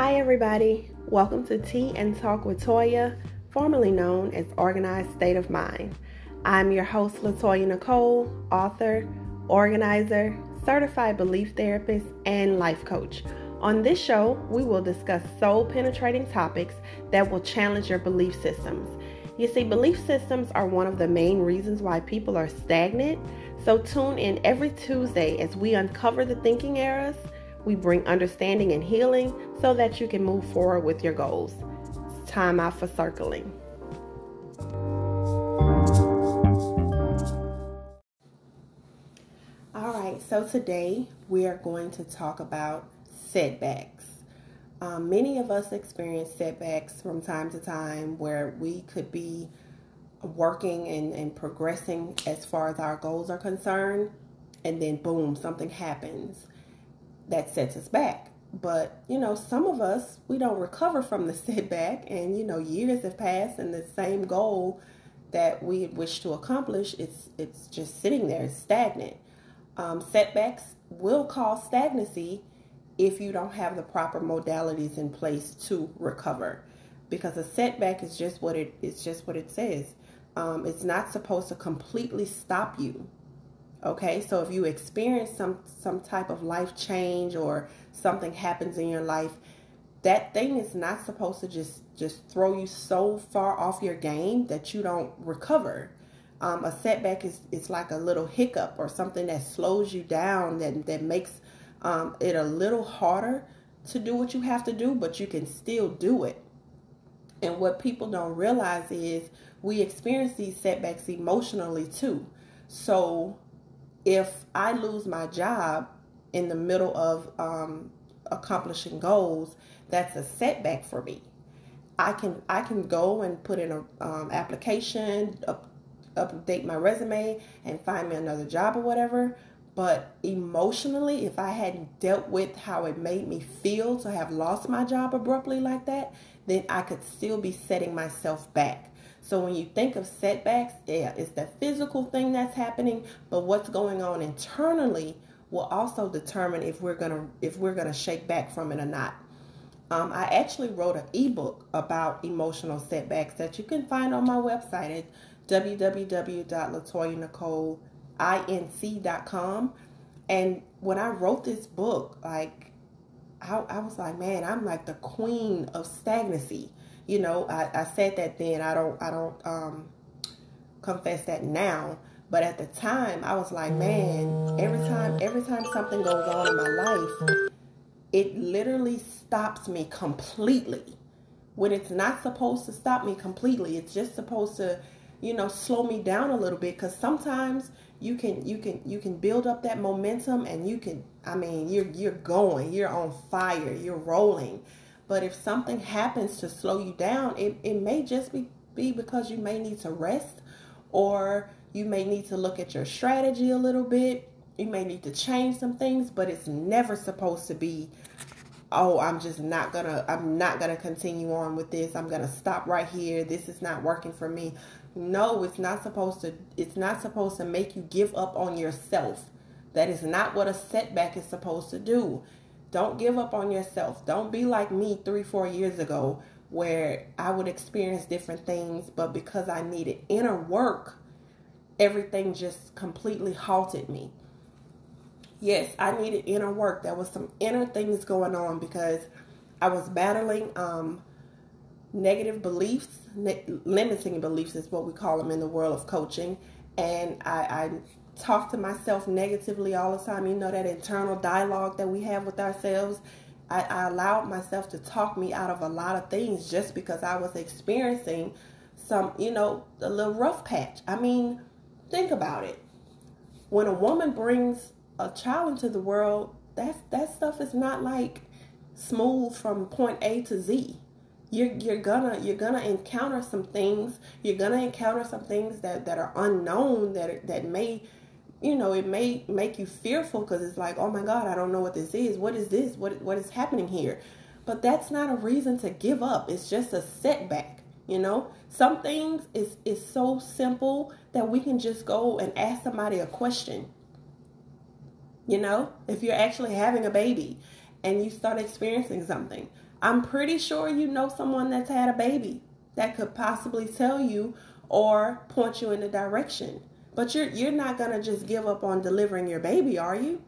Hi, everybody. Welcome to Tea and Talk with Toya, formerly known as Organized State of Mind. I'm your host, Latoya Nicole, author, organizer, certified belief therapist, and life coach. On this show, we will discuss soul penetrating topics that will challenge your belief systems. You see, belief systems are one of the main reasons why people are stagnant. So tune in every Tuesday as we uncover the thinking errors we bring understanding and healing so that you can move forward with your goals. It's time out for circling. All right, so today we are going to talk about setbacks. Um, many of us experience setbacks from time to time where we could be working and, and progressing as far as our goals are concerned, and then boom, something happens that sets us back. But, you know, some of us, we don't recover from the setback, and, you know, years have passed, and the same goal that we wish to accomplish, it's, it's just sitting there, stagnant. Um, setbacks will cause stagnancy if you don't have the proper modalities in place to recover because a setback is just what it's just what it says um, it's not supposed to completely stop you Okay, so if you experience some some type of life change or something happens in your life, that thing is not supposed to just just throw you so far off your game that you don't recover. Um, a setback is it's like a little hiccup or something that slows you down that that makes um, it a little harder to do what you have to do, but you can still do it. And what people don't realize is we experience these setbacks emotionally too. So if I lose my job in the middle of um, accomplishing goals, that's a setback for me. I can I can go and put in a um, application, up, update my resume, and find me another job or whatever. But emotionally, if I hadn't dealt with how it made me feel to have lost my job abruptly like that, then I could still be setting myself back. So when you think of setbacks, yeah, it's the physical thing that's happening, but what's going on internally will also determine if we're gonna if we're gonna shake back from it or not. Um, I actually wrote an ebook about emotional setbacks that you can find on my website at www.latoyanicoleinc.com. And when I wrote this book, like I, I was like, man, I'm like the queen of stagnancy you know, I, I said that then. I don't I don't um, confess that now. But at the time, I was like, man, every time every time something goes on in my life, it literally stops me completely. When it's not supposed to stop me completely, it's just supposed to, you know, slow me down a little bit. Because sometimes you can you can you can build up that momentum, and you can. I mean, you're you're going, you're on fire, you're rolling but if something happens to slow you down, it, it may just be, be because you may need to rest or you may need to look at your strategy a little bit. You may need to change some things, but it's never supposed to be, oh, I'm just not gonna, I'm not gonna continue on with this. I'm gonna stop right here. This is not working for me. No, it's not supposed to, it's not supposed to make you give up on yourself. That is not what a setback is supposed to do. Don't give up on yourself. Don't be like me three, four years ago where I would experience different things, but because I needed inner work, everything just completely halted me. Yes, I needed inner work. There was some inner things going on because I was battling um, negative beliefs, ne- limiting beliefs is what we call them in the world of coaching, and I, I talk to myself negatively all the time. You know, that internal dialogue that we have with ourselves. I, I, allowed myself to talk me out of a lot of things just because I was experiencing some, you know, a little rough patch. I mean, think about it. When a woman brings a child into the world, that that stuff is not like smooth from point A to Z. You're you're gonna you're gonna encounter some things. You're gonna encounter some things that that are unknown that that may you know, it may make you fearful because it's like, oh my God, I don't know what this is. What is this? What what is happening here? But that's not a reason to give up. It's just a setback. You know, some things is is so simple that we can just go and ask somebody a question. You know, if you're actually having a baby and you start experiencing something, I'm pretty sure you know someone that's had a baby that could possibly tell you or point you in the direction. But you're you're not going to just give up on delivering your baby, are you?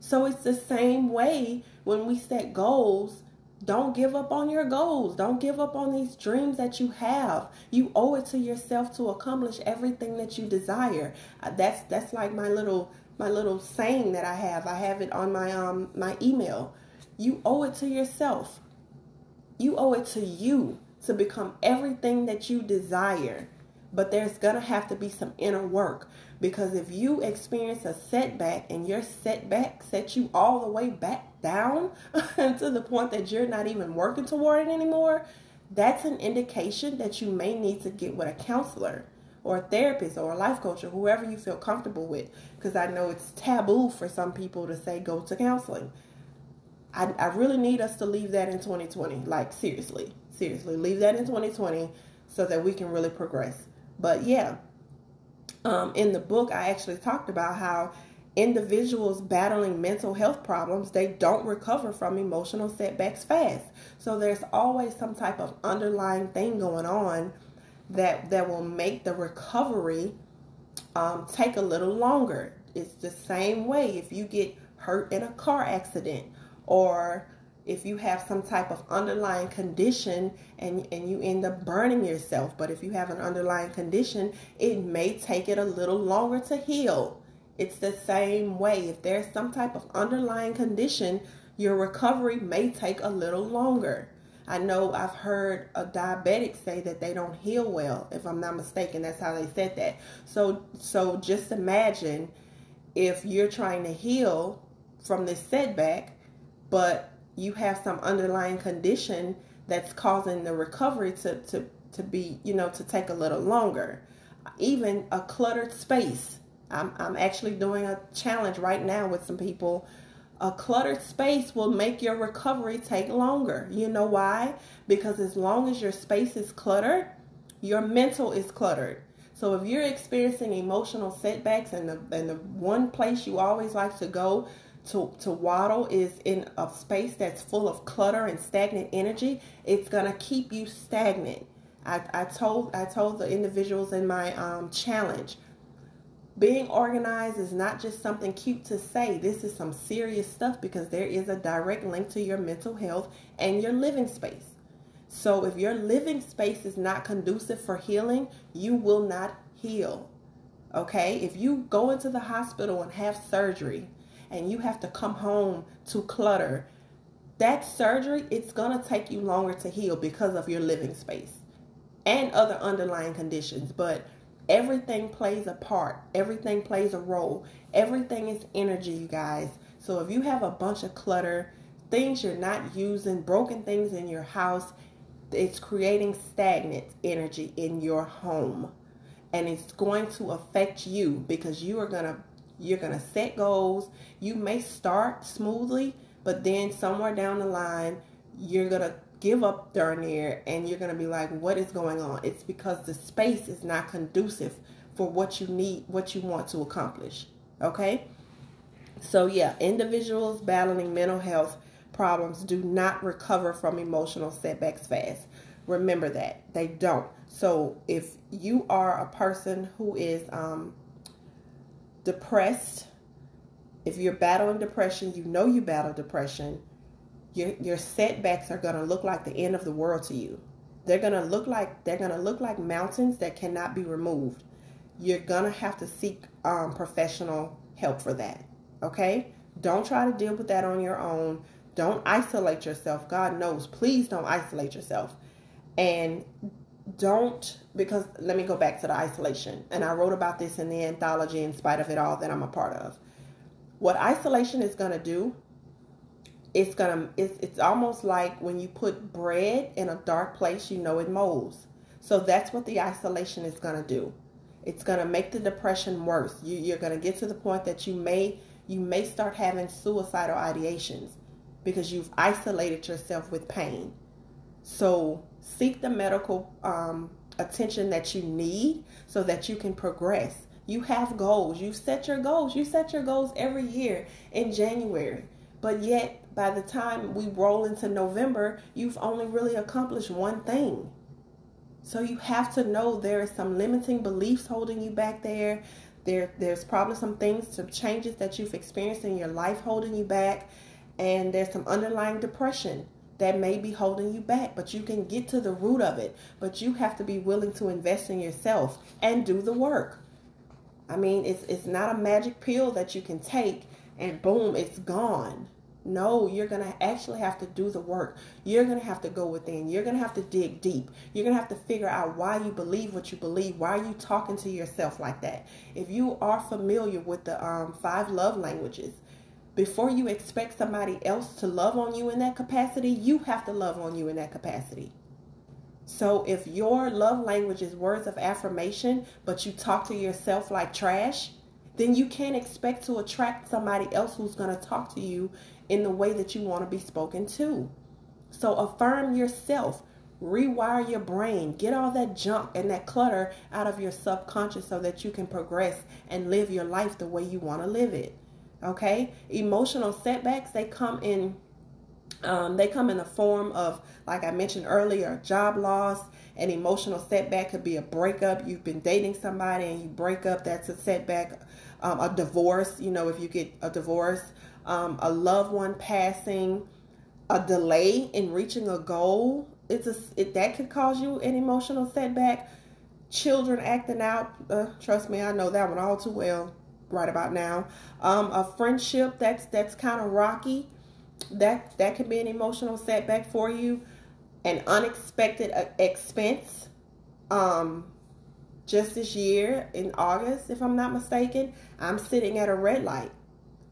So it's the same way when we set goals. Don't give up on your goals. Don't give up on these dreams that you have. You owe it to yourself to accomplish everything that you desire. Uh, that's that's like my little my little saying that I have. I have it on my um my email. You owe it to yourself. You owe it to you to become everything that you desire. But there's going to have to be some inner work because if you experience a setback and your setback sets you all the way back down to the point that you're not even working toward it anymore, that's an indication that you may need to get with a counselor or a therapist or a life coach or whoever you feel comfortable with. Because I know it's taboo for some people to say go to counseling. I, I really need us to leave that in 2020. Like, seriously, seriously, leave that in 2020 so that we can really progress. But yeah, um, in the book, I actually talked about how individuals battling mental health problems they don't recover from emotional setbacks fast. So there's always some type of underlying thing going on that that will make the recovery um, take a little longer. It's the same way if you get hurt in a car accident or if you have some type of underlying condition and, and you end up burning yourself. But if you have an underlying condition, it may take it a little longer to heal. It's the same way. If there's some type of underlying condition, your recovery may take a little longer. I know I've heard a diabetic say that they don't heal well. If I'm not mistaken, that's how they said that. So so just imagine if you're trying to heal from this setback but you have some underlying condition that's causing the recovery to, to, to be, you know, to take a little longer. Even a cluttered space. I'm, I'm actually doing a challenge right now with some people. A cluttered space will make your recovery take longer. You know why? Because as long as your space is cluttered, your mental is cluttered. So if you're experiencing emotional setbacks and the, and the one place you always like to go to, to waddle is in a space that's full of clutter and stagnant energy, it's gonna keep you stagnant. I, I told I told the individuals in my um, challenge, being organized is not just something cute to say. This is some serious stuff because there is a direct link to your mental health and your living space. So if your living space is not conducive for healing, you will not heal. Okay? If you go into the hospital and have surgery, and you have to come home to clutter, that surgery, it's going to take you longer to heal because of your living space and other underlying conditions. But everything plays a part, everything plays a role, everything is energy, you guys. So if you have a bunch of clutter, things you're not using, broken things in your house, it's creating stagnant energy in your home. And it's going to affect you because you are going to you're going to set goals. You may start smoothly, but then somewhere down the line, you're going to give up during there and you're going to be like, what is going on? It's because the space is not conducive for what you need, what you want to accomplish. Okay? So, yeah, individuals battling mental health problems do not recover from emotional setbacks fast. Remember that. They don't. So, if you are a person who is um, depressed, if you're battling depression, you know you battle depression, your your setbacks are going to look like the end of the world to you. They're going to look like they're going to look like mountains that cannot be removed. You're going to have to seek um, professional help for that. Okay? Don't try to deal with that on your own. Don't isolate yourself. God knows. Please don't isolate yourself. And don't because let me go back to the isolation. And i wrote about this in the anthology in spite of it all that i'm a part of. What isolation is going to do it's going to it's, it's almost like when you put bread in a dark place you know it molds. So that's what the isolation is going to do. It's going to make the depression worse. You, you're going to get to the point that you may you may start having suicidal ideations because you've isolated yourself with pain. So seek the medical um, attention that you need so that you can progress. You have goals. You set your goals. You set your goals every year in January. But yet, by the time we roll into November, you've only really accomplished one thing. So you have to know there is some limiting beliefs holding you back there. There, there's probably some things, some changes that you've experienced in your life holding you back, and there's some underlying depression that may be holding you back, but you can get to the root of it. But you have to be willing to invest in yourself and do the work. I mean, it's it's not a magic pill that you can take and boom, it's gone. No, you're going to actually have to do the work. You're going to have to go within. You're going to have to dig deep. You're going to have to figure out why you believe what you believe. Why are you talking to yourself like that? If you are familiar with the um, five love languages, before you expect somebody else to love on you in that capacity, you have to love on you in that capacity. So if your love language is words of affirmation, but you talk to yourself like trash, then you can't expect to attract somebody else who's going to talk to you in the way that you want to be spoken to. So affirm yourself. Rewire your brain. Get all that junk and that clutter out of your subconscious so that you can progress and live your life the way you want to live it. Okay, emotional setbacks they come in. Um, they come in the form of, like I mentioned earlier, job loss. An emotional setback could be a breakup. You've been dating somebody and you break up. That's a setback. Um, a divorce. You know, if you get a divorce, um, a loved one passing, a delay in reaching a goal. It's a it, that could cause you an emotional setback. Children acting out. Uh, trust me, I know that one all too well right about now. Um, a friendship that's that's kind of rocky, that that could be an emotional setback for you. An unexpected uh, expense. Um, just this year in August, if I'm not mistaken, I'm sitting at a red light,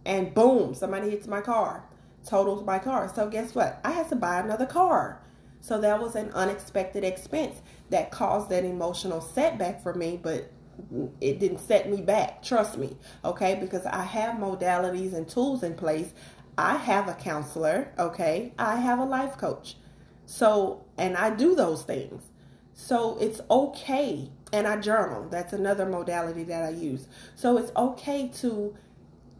and boom, somebody hits my car, totals my car. So guess what? I had to buy another car. So that was an unexpected expense that caused that emotional setback for me, but it didn't set me back. Trust me, okay? Because I have modalities and tools in place. I have a counselor, okay? I have a life coach. So, and I do those things. So it's okay. And I journal. That's another modality that I use. So it's okay to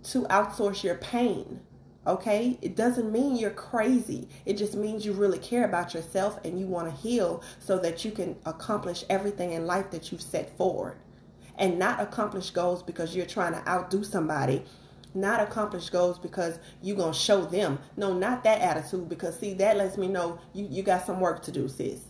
to outsource your pain. Okay? It doesn't mean you're crazy. It just means you really care about yourself and you want to heal so that you can accomplish everything in life that you've set forward and not accomplish goals because you're trying to outdo somebody. Not accomplish goals because you're to show them. No not that attitude because see that lets me know you, you got some work to do sis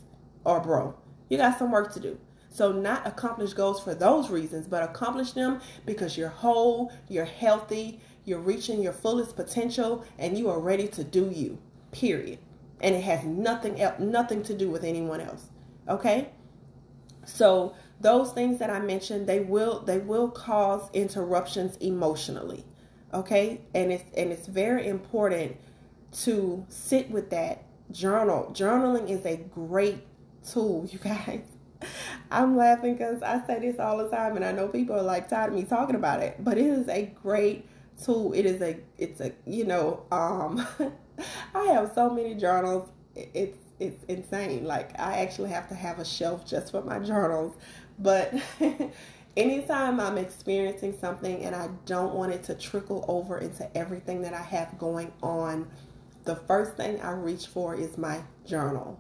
or bro. You got some work to do. So not accomplish goals for those reasons but accomplish them because you're whole you're healthy you're reaching your fullest potential and you are ready to do you period. And it has nothing else nothing to do with anyone else okay? So those things that I mentioned, they will they will cause interruptions emotionally. Okay? And it's and it's very important to sit with that journal. Journaling is a great tool, you guys. I'm laughing because I say this all the time and I know people are like tired of me talking about it, but it is a great tool. It is a it's a you know, um I have so many journals. It's it's insane. Like I actually have to have a shelf just for my journals but anytime I'm experiencing something and I don't want it to trickle over into everything that I have going on, the first thing I reach for is my journal.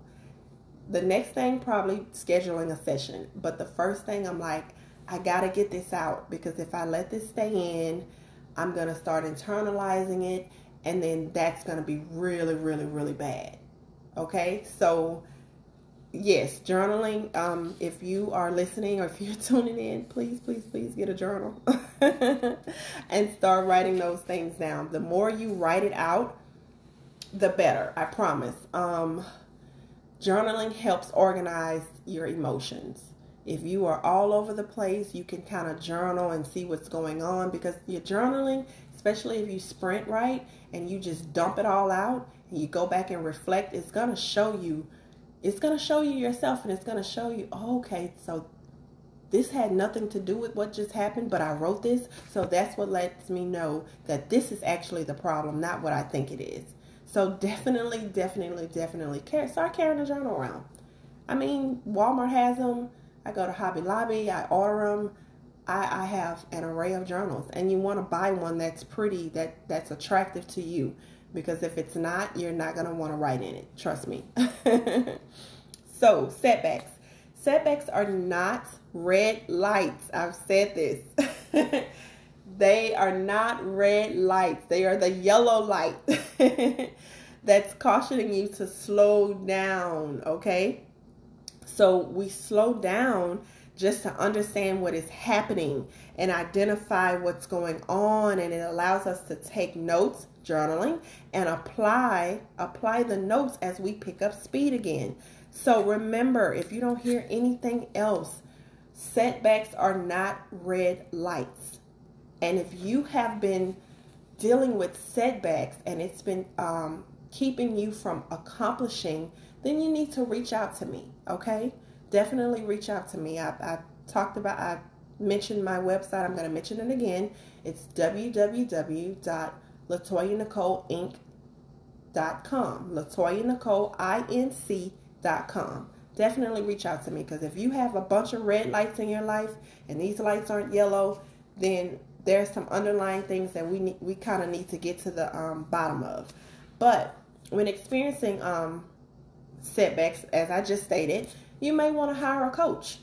The next thing, probably scheduling a session. But the first thing, I'm like, I got to get this out because if I let this stay in, I'm going to start internalizing it. And then that's going to be really, really, really bad. Okay? So, yes, journaling. Um, if you are listening or if you're tuning in, please, please, please get a journal and start writing those things down. The more you write it out, the better. I promise. Um, journaling helps organize your emotions. If you are all over the place, you can kind of journal and see what's going on because you're journaling, especially if you sprint right and you just dump it all out you go back and reflect, it's going to show you it's going to show you yourself and it's going to show you, oh, okay, so this had nothing to do with what just happened, but I wrote this. So that's what lets me know that this is actually the problem, not what I think it is. So definitely, definitely, definitely care, start carrying a journal around. I mean, Walmart has them. I go to Hobby Lobby, I order them. I, I have an array of journals, and you want to buy one that's pretty, that that's attractive to you because if it's not, you're not going to want to write in it. Trust me. so, setbacks. Setbacks are not red lights. I've said this. they are not red lights, they are the yellow light that's cautioning you to slow down, okay? So, we slow down just to understand what is happening and identify what's going on and it allows us to take notes journaling and apply apply the notes as we pick up speed again so remember if you don't hear anything else setbacks are not red lights and if you have been dealing with setbacks and it's been um, keeping you from accomplishing then you need to reach out to me okay definitely reach out to me. I, I talked about, I mentioned my website. I'm going to mention it again. It's www.latoyanicoleinc.com. LatoyaNicoleInc.com. LatoyaNicoleInc.com. Definitely reach out to me because if you have a bunch of red lights in your life and these lights aren't yellow, then there's some underlying things that we need, we kind of need to get to the um, bottom of. But when experiencing um, setbacks, as I just stated, you may want to hire a coach.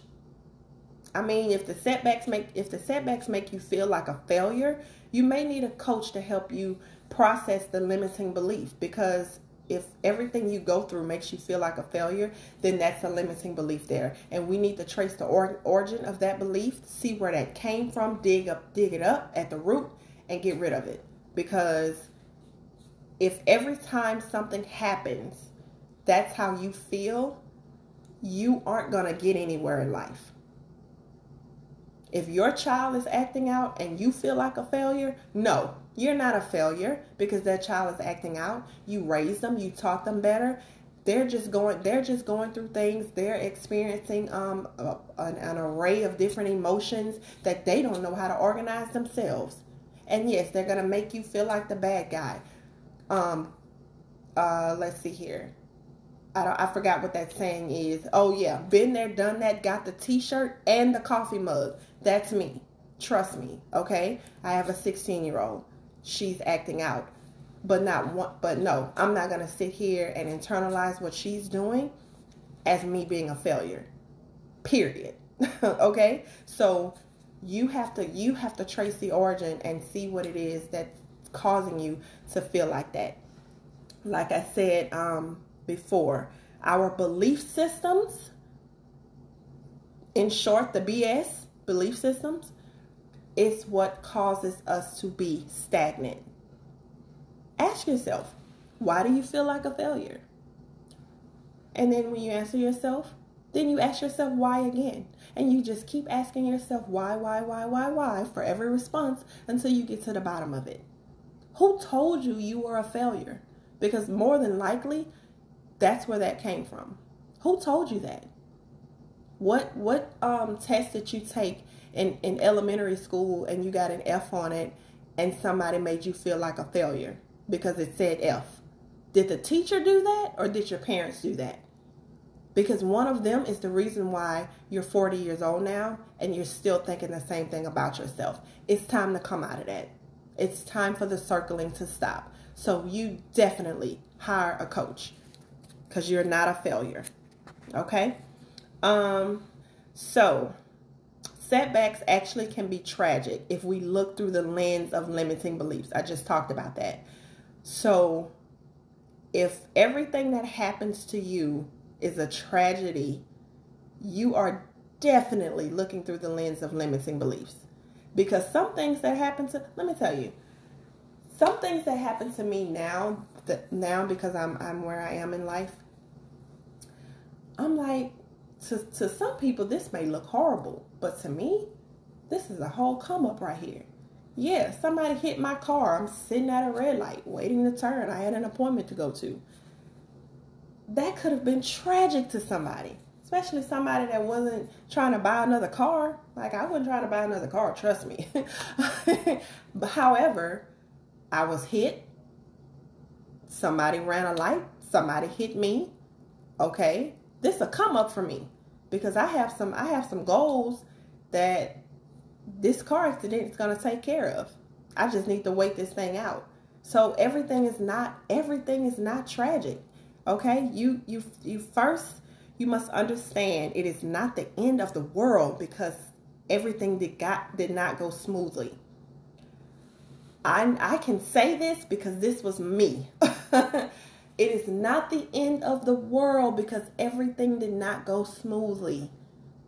I mean, if the setbacks make if the setbacks make you feel like a failure, you may need a coach to help you process the limiting belief because if everything you go through makes you feel like a failure, then that's a limiting belief there. And we need to trace the or- origin of that belief, see where that came from, dig up dig it up at the root and get rid of it. Because if every time something happens, that's how you feel, you aren't going to get anywhere in life. If your child is acting out and you feel like a failure, no, you're not a failure because that child is acting out. You raised them, you taught them better. They're just going. They're just going through things. They're experiencing um, a, an, an array of different emotions that they don't know how to organize themselves. And yes, they're gonna make you feel like the bad guy. Um, uh, let's see here. I, don't, I forgot what that saying is. Oh yeah, been there, done that. Got the T-shirt and the coffee mug. That's me. Trust me. Okay. I have a 16 year old. She's acting out, but not one. But no, I'm not gonna sit here and internalize what she's doing as me being a failure. Period. okay. So you have to you have to trace the origin and see what it is that's causing you to feel like that. Like I said, um, before. Our belief systems, in short, the BS belief systems, is what causes us to be stagnant. Ask yourself, why do you feel like a failure? And then when you answer yourself, then you ask yourself why again. And you just keep asking yourself why, why, why, why, why for every response until you get to the bottom of it. Who told you you were a failure? Because more than likely, that's where that came from. Who told you that? What what um, test did you take in, in elementary school and you got an F on it and somebody made you feel like a failure because it said F? Did the teacher do that or did your parents do that? Because one of them is the reason why you're 40 years old now and you're still thinking the same thing about yourself. It's time to come out of that. It's time for the circling to stop. So you definitely hire a coach because you're not a failure. Okay? Um, so setbacks actually can be tragic if we look through the lens of limiting beliefs. I just talked about that. So if everything that happens to you is a tragedy, you are definitely looking through the lens of limiting beliefs. Because some things that happen to let me tell you, some things that happen to me now that now because I'm I'm where I am in life, I'm like, to, to some people, this may look horrible, but to me, this is a whole come up right here. Yeah, somebody hit my car. I'm sitting at a red light waiting to turn. I had an appointment to go to. That could have been tragic to somebody, especially somebody that wasn't trying to buy another car. Like, I wasn't trying to buy another car, trust me. but however, I was hit. Somebody ran a light. Somebody hit me. Okay this a come up for me because I have some I have some goals that this car accident is going to take care of. I just need to wait this thing out. So everything is not everything is not tragic. Okay? You you you first you must understand it is not the end of the world because everything did got did not go smoothly. I I can say this because this was me. it is not the end of the world because everything did not go smoothly.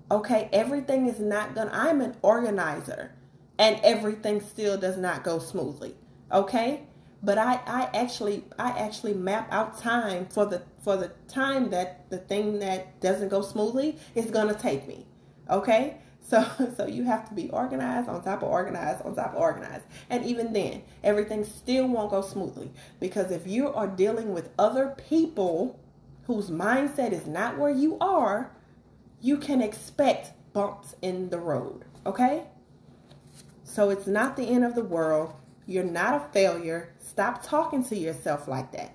Okay, everything is not gonna I'm an organizer and everything still does not go smoothly. Okay? But I, I actually I actually map out time for the for the time that the thing that doesn't go smoothly is gonna take me. Okay? So, so you have to be organized on top of organized on top of organized. And even then, everything still won't go smoothly because if you are dealing with other people whose mindset is not where you are, you can expect bumps in the road. Okay? So it's not the end of the world. You're not a failure. Stop talking to yourself like that.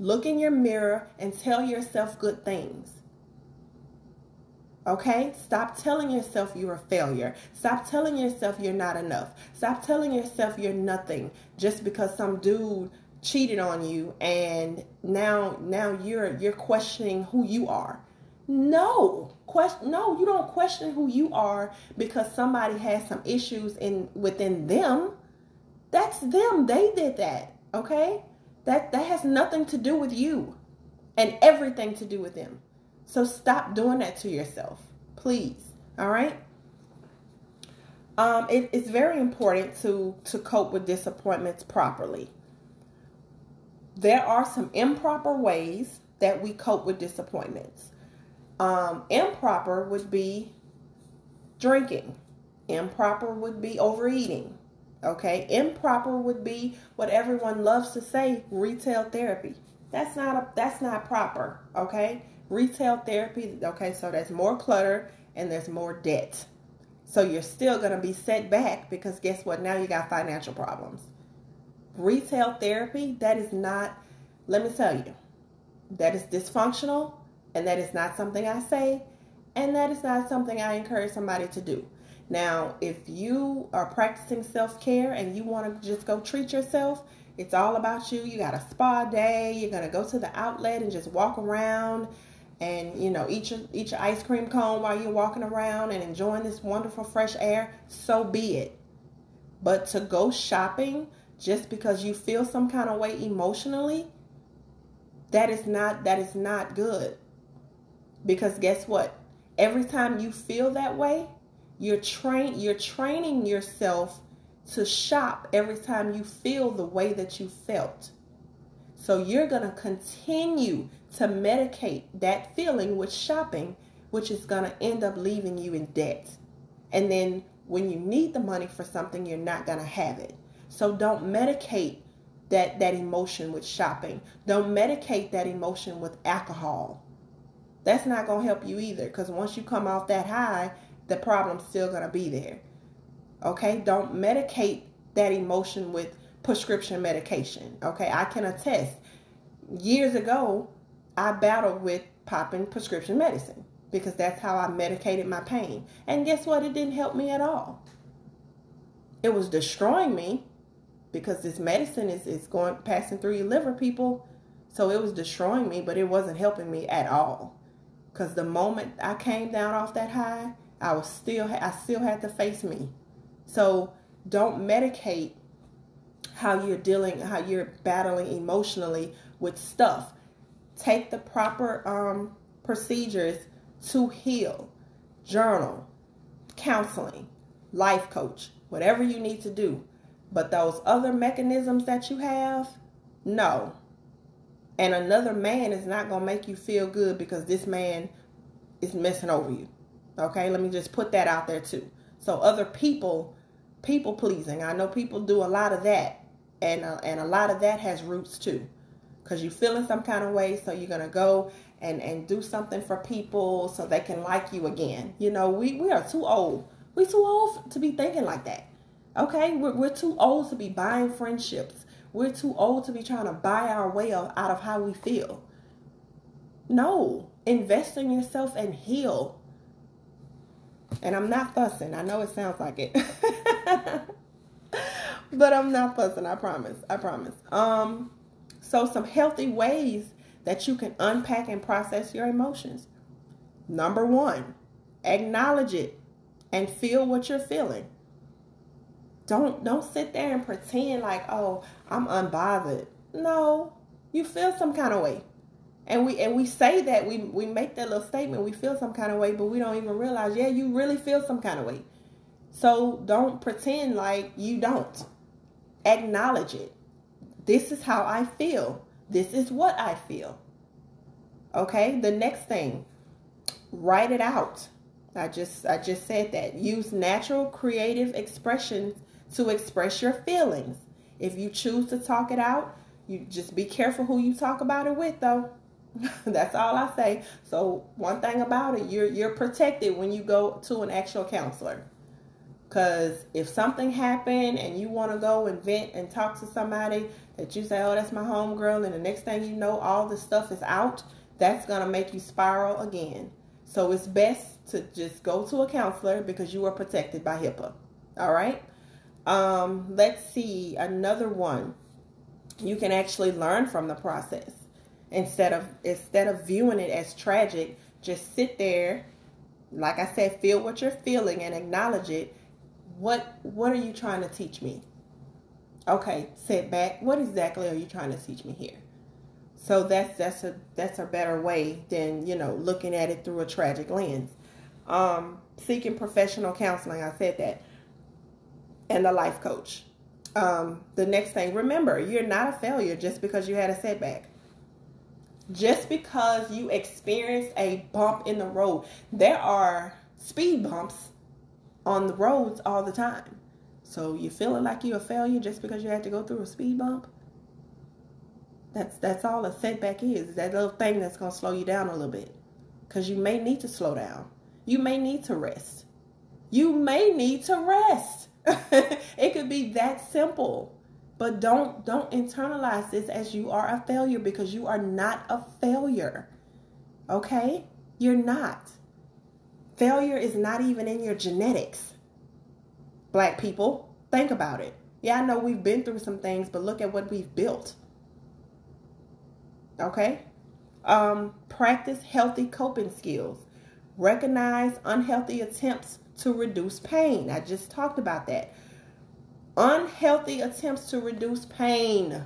Look in your mirror and tell yourself good things. Okay? Stop telling yourself you're a failure. Stop telling yourself you're not enough. Stop telling yourself you're nothing just because some dude cheated on you and now now you're you're questioning who you are. No. Question no, you don't question who you are because somebody has some issues in within them. That's them. They did that. Okay? That that has nothing to do with you and everything to do with them. So stop doing that to yourself, please. All right. Um, it, it's very important to to cope with disappointments properly. There are some improper ways that we cope with disappointments. Um, improper would be drinking. Improper would be overeating. Okay, improper would be what everyone loves to say, retail therapy. That's not a that's not proper. Okay, Retail therapy, okay, so there's more clutter and there's more debt. So you're still going to be set back because guess what? Now you got financial problems. Retail therapy, that is not, let me tell you, that is dysfunctional and that is not something I say and that is not something I encourage somebody to do. Now, if you are practicing self care and you want to just go treat yourself, it's all about you. You got a spa day, you're going to go to the outlet and just walk around and you know eat your, eat your ice cream cone while you're walking around and enjoying this wonderful fresh air so be it. But to go shopping just because you feel some kind of way emotionally that is not that is not good. Because guess what? Every time you feel that way you're train you're training yourself to shop every time you feel the way that you felt. So you're going to continue to medicate that feeling with shopping, which is going to end up leaving you in debt. And then when you need the money for something, you're not going to have it. So don't medicate that, that emotion with shopping. Don't medicate that emotion with alcohol. That's not going to help you either because once you come off that high, the problem's still going to be there. Okay? Don't medicate that emotion with prescription medication. Okay? I can attest. Years ago, I battled with popping prescription medicine because that's how I medicated my pain. And guess what? It didn't help me at all. It was destroying me because this medicine is, is going passing through your liver, people. So it was destroying me, but it wasn't helping me at all. Because the moment I came down off that high, I was still I still had to face me. So don't medicate how you're dealing, how you're battling emotionally with stuff take the proper um, procedures to heal, journal, counseling, life coach, whatever you need to do. But those other mechanisms that you have, no. And another man is not going to make you feel good because this man is messing over you. Okay, let me just put that out there too. So other people, people pleasing. I know people do a lot of that, and uh, and a lot of that has roots too because you're feeling some kind of way so you're going to go and and do something for people so they can like you again. You know we we are too old. We too old to be thinking like that. Okay? We're, we're too old to be buying friendships. We're too old to be trying to buy our way out of how we feel. No. Invest in yourself and heal. And i'm not fussing. I know it sounds like it. But I'm not fussing. I promise. I promise. Um, so some healthy ways that you can unpack and process your emotions. Number one, acknowledge it and feel what you're feeling. Don't don't sit there and pretend like, oh, I'm unbothered. No, you feel some kind of way. And we and we say that we we make that little statement, we feel some kind of way, but we don't even realize, yeah, you really feel some kind of way. So don't pretend like you don't. Acknowledge it. This is how I feel. This is what I feel. Okay? The next thing, write it out. I just I just said that. Use natural creative expressions to express your feelings. If you choose to talk it out, you just be careful who you talk about it with though. That's all I say. So one thing about it, you're you're protected when you go to an actual counselor. Cause if something happened and you want to go and vent and talk to somebody that you say, "Oh, that's my homegirl," and the next thing you know, all the stuff is out, that's gonna make you spiral again. So it's best to just go to a counselor because you are protected by HIPAA. All right. Um, let's see another one. You can actually learn from the process instead of instead of viewing it as tragic. Just sit there, like I said, feel what you're feeling and acknowledge it what what are you trying to teach me? Okay, sit back. What exactly are you trying to teach me here? So that's that's a that's a better way than you know looking at it through a tragic lens. Um, seeking professional counseling. I said that, and a life coach. Um, the next thing, remember, you're not a failure just because you had a setback. Just because you experienced a bump in the road, there are speed bumps on the roads all the time. So you feeling like you're a failure just because you had to go through a speed bump? That's that's all a setback is. That little thing that's gonna slow you down a little bit. Cause you may need to slow down. You may need to rest. You may need to rest. it could be that simple. But don't don't internalize this as you are a failure because you are not a failure. Okay? You're not. Failure is not even in your genetics. Black people, think about it. Yeah, I know we've been through some things, but look at what we've built. Okay? Um, practice healthy coping skills. Recognize unhealthy attempts to reduce pain. I just talked about that. Unhealthy attempts to reduce pain.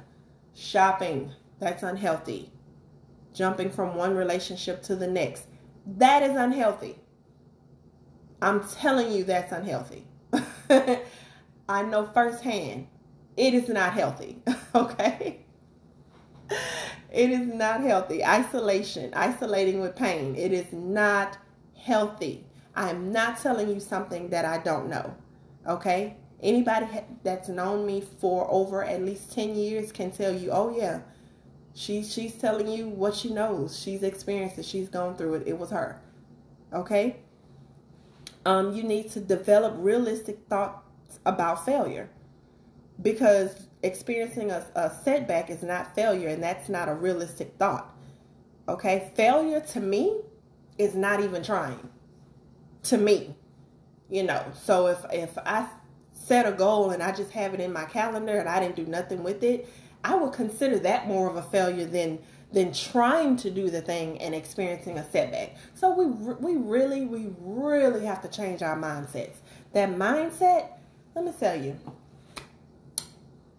Shopping. That's unhealthy. Jumping from one relationship to the next. That is unhealthy. I'm telling you that's unhealthy. I know firsthand it is not healthy. okay? It is not healthy. Isolation, isolating with pain, it is not healthy. I'm not telling you something that I don't know. Okay? Anybody that's known me for over at least 10 years can tell you, oh, yeah, she, she's telling you what she knows. She's experienced it. She's gone through it. It was her. Okay? Um, you need to develop realistic thoughts about failure because experiencing a, a setback is not failure and that's not a realistic thought. Okay, failure to me is not even trying. To me, you know. So if if I set a goal and I just have it in my calendar and I didn't do nothing with it, I would consider that more of a failure than than trying to do the thing and experiencing a setback. So we we really we really have to change our mindsets. That mindset, let me tell you.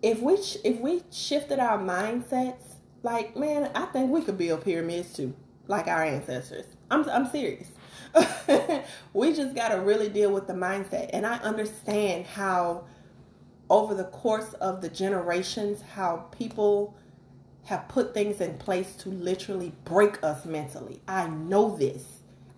If we if we shifted our mindsets, like man, I think we could build pyramids too, like our ancestors. I'm I'm serious. we just got to really deal with the mindset, and I understand how over the course of the generations, how people have put things in place to literally break us mentally. I know this.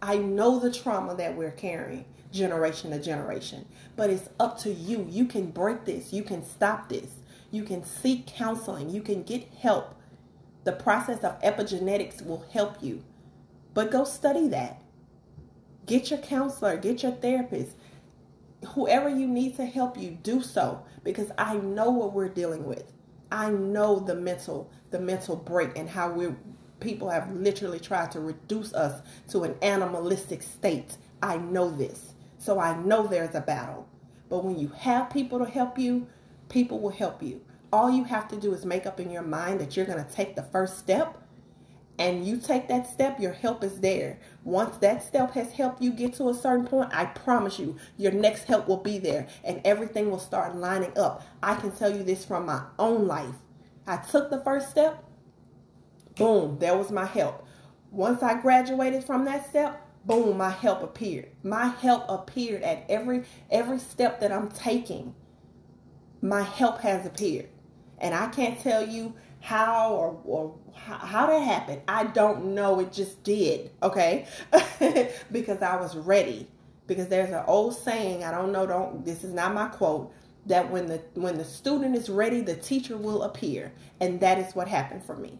I know the trauma that we're carrying generation to generation. But it's up to you. You can break this. You can stop this. You can seek counseling. You can get help. The process of epigenetics will help you. But go study that. Get your counselor, get your therapist. Whoever you need to help you, do so because I know what we're dealing with. I know the mental the mental break and how we people have literally tried to reduce us to an animalistic state. I know this. So I know there's a battle. But when you have people to help you, People will help you. All you have to do is make up in your mind that you're going to take the first step and you take that step, your help is there. Once that step has helped you get to a certain point, I promise you, your next help will be there and everything will start lining up. I can tell you this from my own life. I took the first step, boom, there was my help. Once I graduated from that step, boom, my help appeared. My help appeared at every every step that I'm taking. My help has appeared. And I can't tell you how or, or how that happened. I don't know. It just did. Okay. because I was ready. Because there's an old saying, I don't know, don't this is not my quote, that when the when the student is ready, the teacher will appear. And that is what happened for me.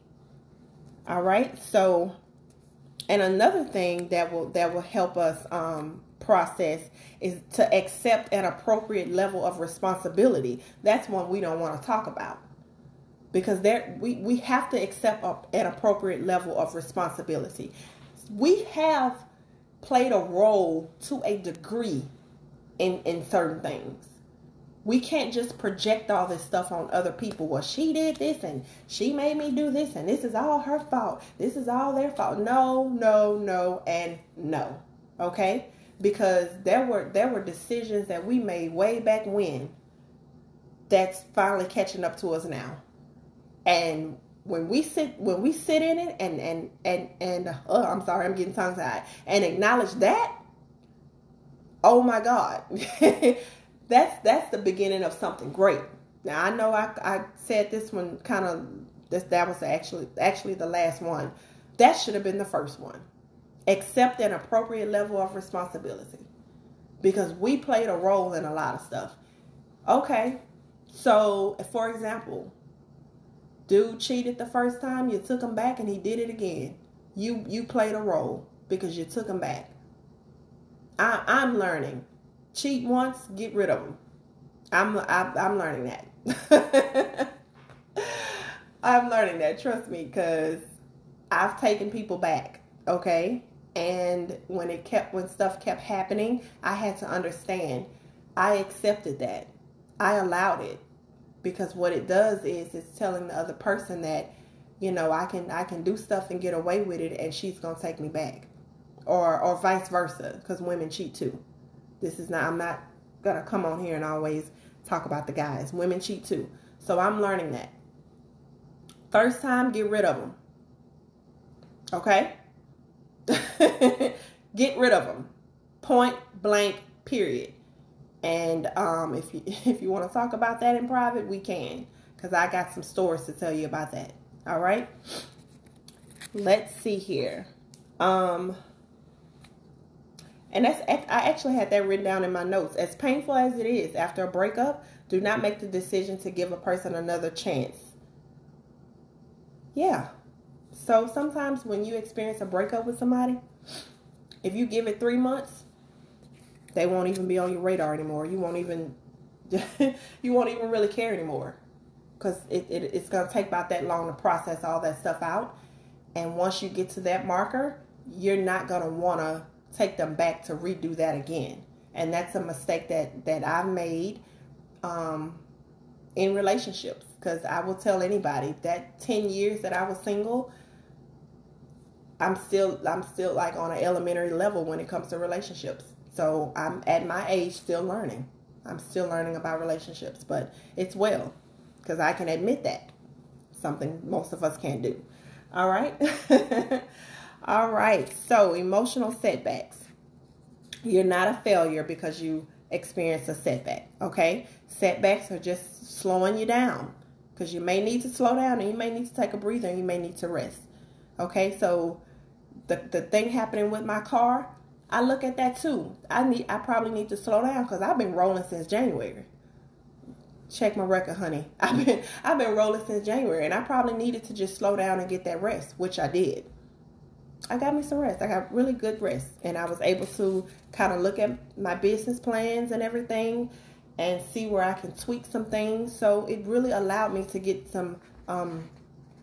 All right. So and another thing that will that will help us um, process is to accept an appropriate level of responsibility. That's one we don't want to talk about because there we, we have to accept a, an appropriate level of responsibility. We have played a role to a degree in in certain things. We can't just project all this stuff on other people. Well, she did this and she made me do this and this is all her fault. This is all their fault. No, no, no, and no. Okay? Because there were there were decisions that we made way back when that's finally catching up to us now and when we sit when we sit in it and and and and oh, I'm sorry, I'm getting tongue tied and acknowledge that. Oh my God, that's that's the beginning of something great. Now I know I I said this one kind of this that was actually actually the last one. That should have been the first one. Accept an appropriate level of responsibility because we played a role in a lot of stuff. Okay, so for example, Dude cheated the first time, you took him back and he did it again. You you played a role because you took him back. I, I'm learning. Cheat once, get rid of him. I'm I, I'm learning that. I'm learning that. Trust me, because I've taken people back. Okay, and when it kept when stuff kept happening, I had to understand. I accepted that. I allowed it because what it does is it's telling the other person that you know I can I can do stuff and get away with it and she's gonna take me back. Or or vice versa because women cheat too. This is not I'm not gonna come on here and always talk about the guys. Women cheat too. So I'm learning that. First time get rid of them okay? Get rid of them point blank period and um, if you if you want to talk about that in private, we can, because I got some stories to tell you about that. All right. Let's see here. Um, and that's I actually had that written down in my notes. As painful as it is after a breakup, do not make the decision to give a person another chance. Yeah. So sometimes when you experience a breakup with somebody, if you give it three months, they won't even be on your radar anymore. You won't even you won't even really care anymore because it, it, it's going to take about that long to process all that stuff out. And once you get to that marker, you're not going to want to take them back to redo that again. And that's a mistake that that I've made um, in relationships because I will tell anybody that 10 years that I was single, I'm still I'm still like on an elementary level when it comes to relationships. So I'm at my age still learning. I'm still learning about relationships, but it's well because I can admit that. Something most of us can't do. All right. All right. So, emotional setbacks. You're not a failure because you experience a setback. Okay. Setbacks are just slowing you down because you may need to slow down and you may need to take a breather and you may need to rest. Okay. So, the, the thing happening with my car, I look at that too. I need I probably need to slow down because I've been rolling since January. Check my record, honey. I've been I've been rolling since January and I probably needed to just slow down and get that rest, which I did. I got me some rest. I got really good rest and I was able to kind of look at my business plans and everything and see where I can tweak some things. So it really allowed me to get some um,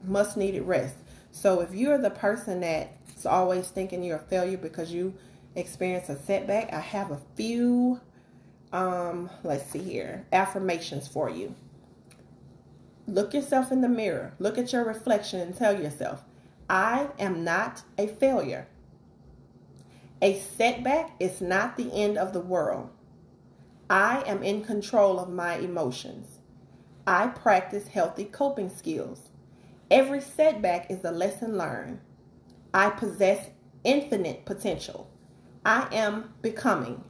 must needed rest. So if you're the person that's always thinking you're a failure because you experience a setback, I have a few, um, let's see here, affirmations for you. look yourself in the mirror, look at your reflection, and tell yourself, I am not a failure. A setback is not the end of the world. I am in control of my emotions. I practice healthy coping skills. Every setback is a lesson learned. I possess infinite potential. I am becoming.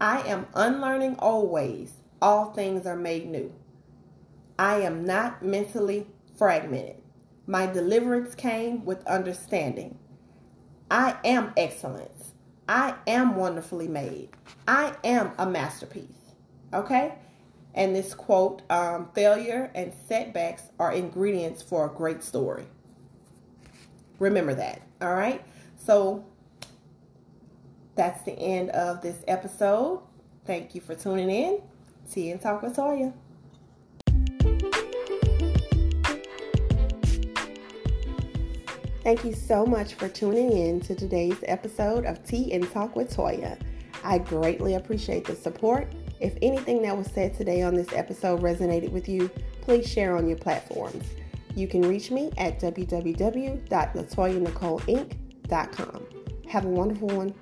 I am unlearning old ways. All things are made new. I am not mentally fragmented. My deliverance came with understanding. I am excellence. I am wonderfully made. I am a masterpiece. Okay? And this quote um, failure and setbacks are ingredients for a great story. Remember that. All right? So that's the end of this episode. Thank you for tuning in. You and talk with Toya. Thank you so much for tuning in to today's episode of Tea and Talk with Toya. I greatly appreciate the support. If anything that was said today on this episode resonated with you, please share on your platforms. You can reach me at www.latoyanicoleinc.com. Have a wonderful one.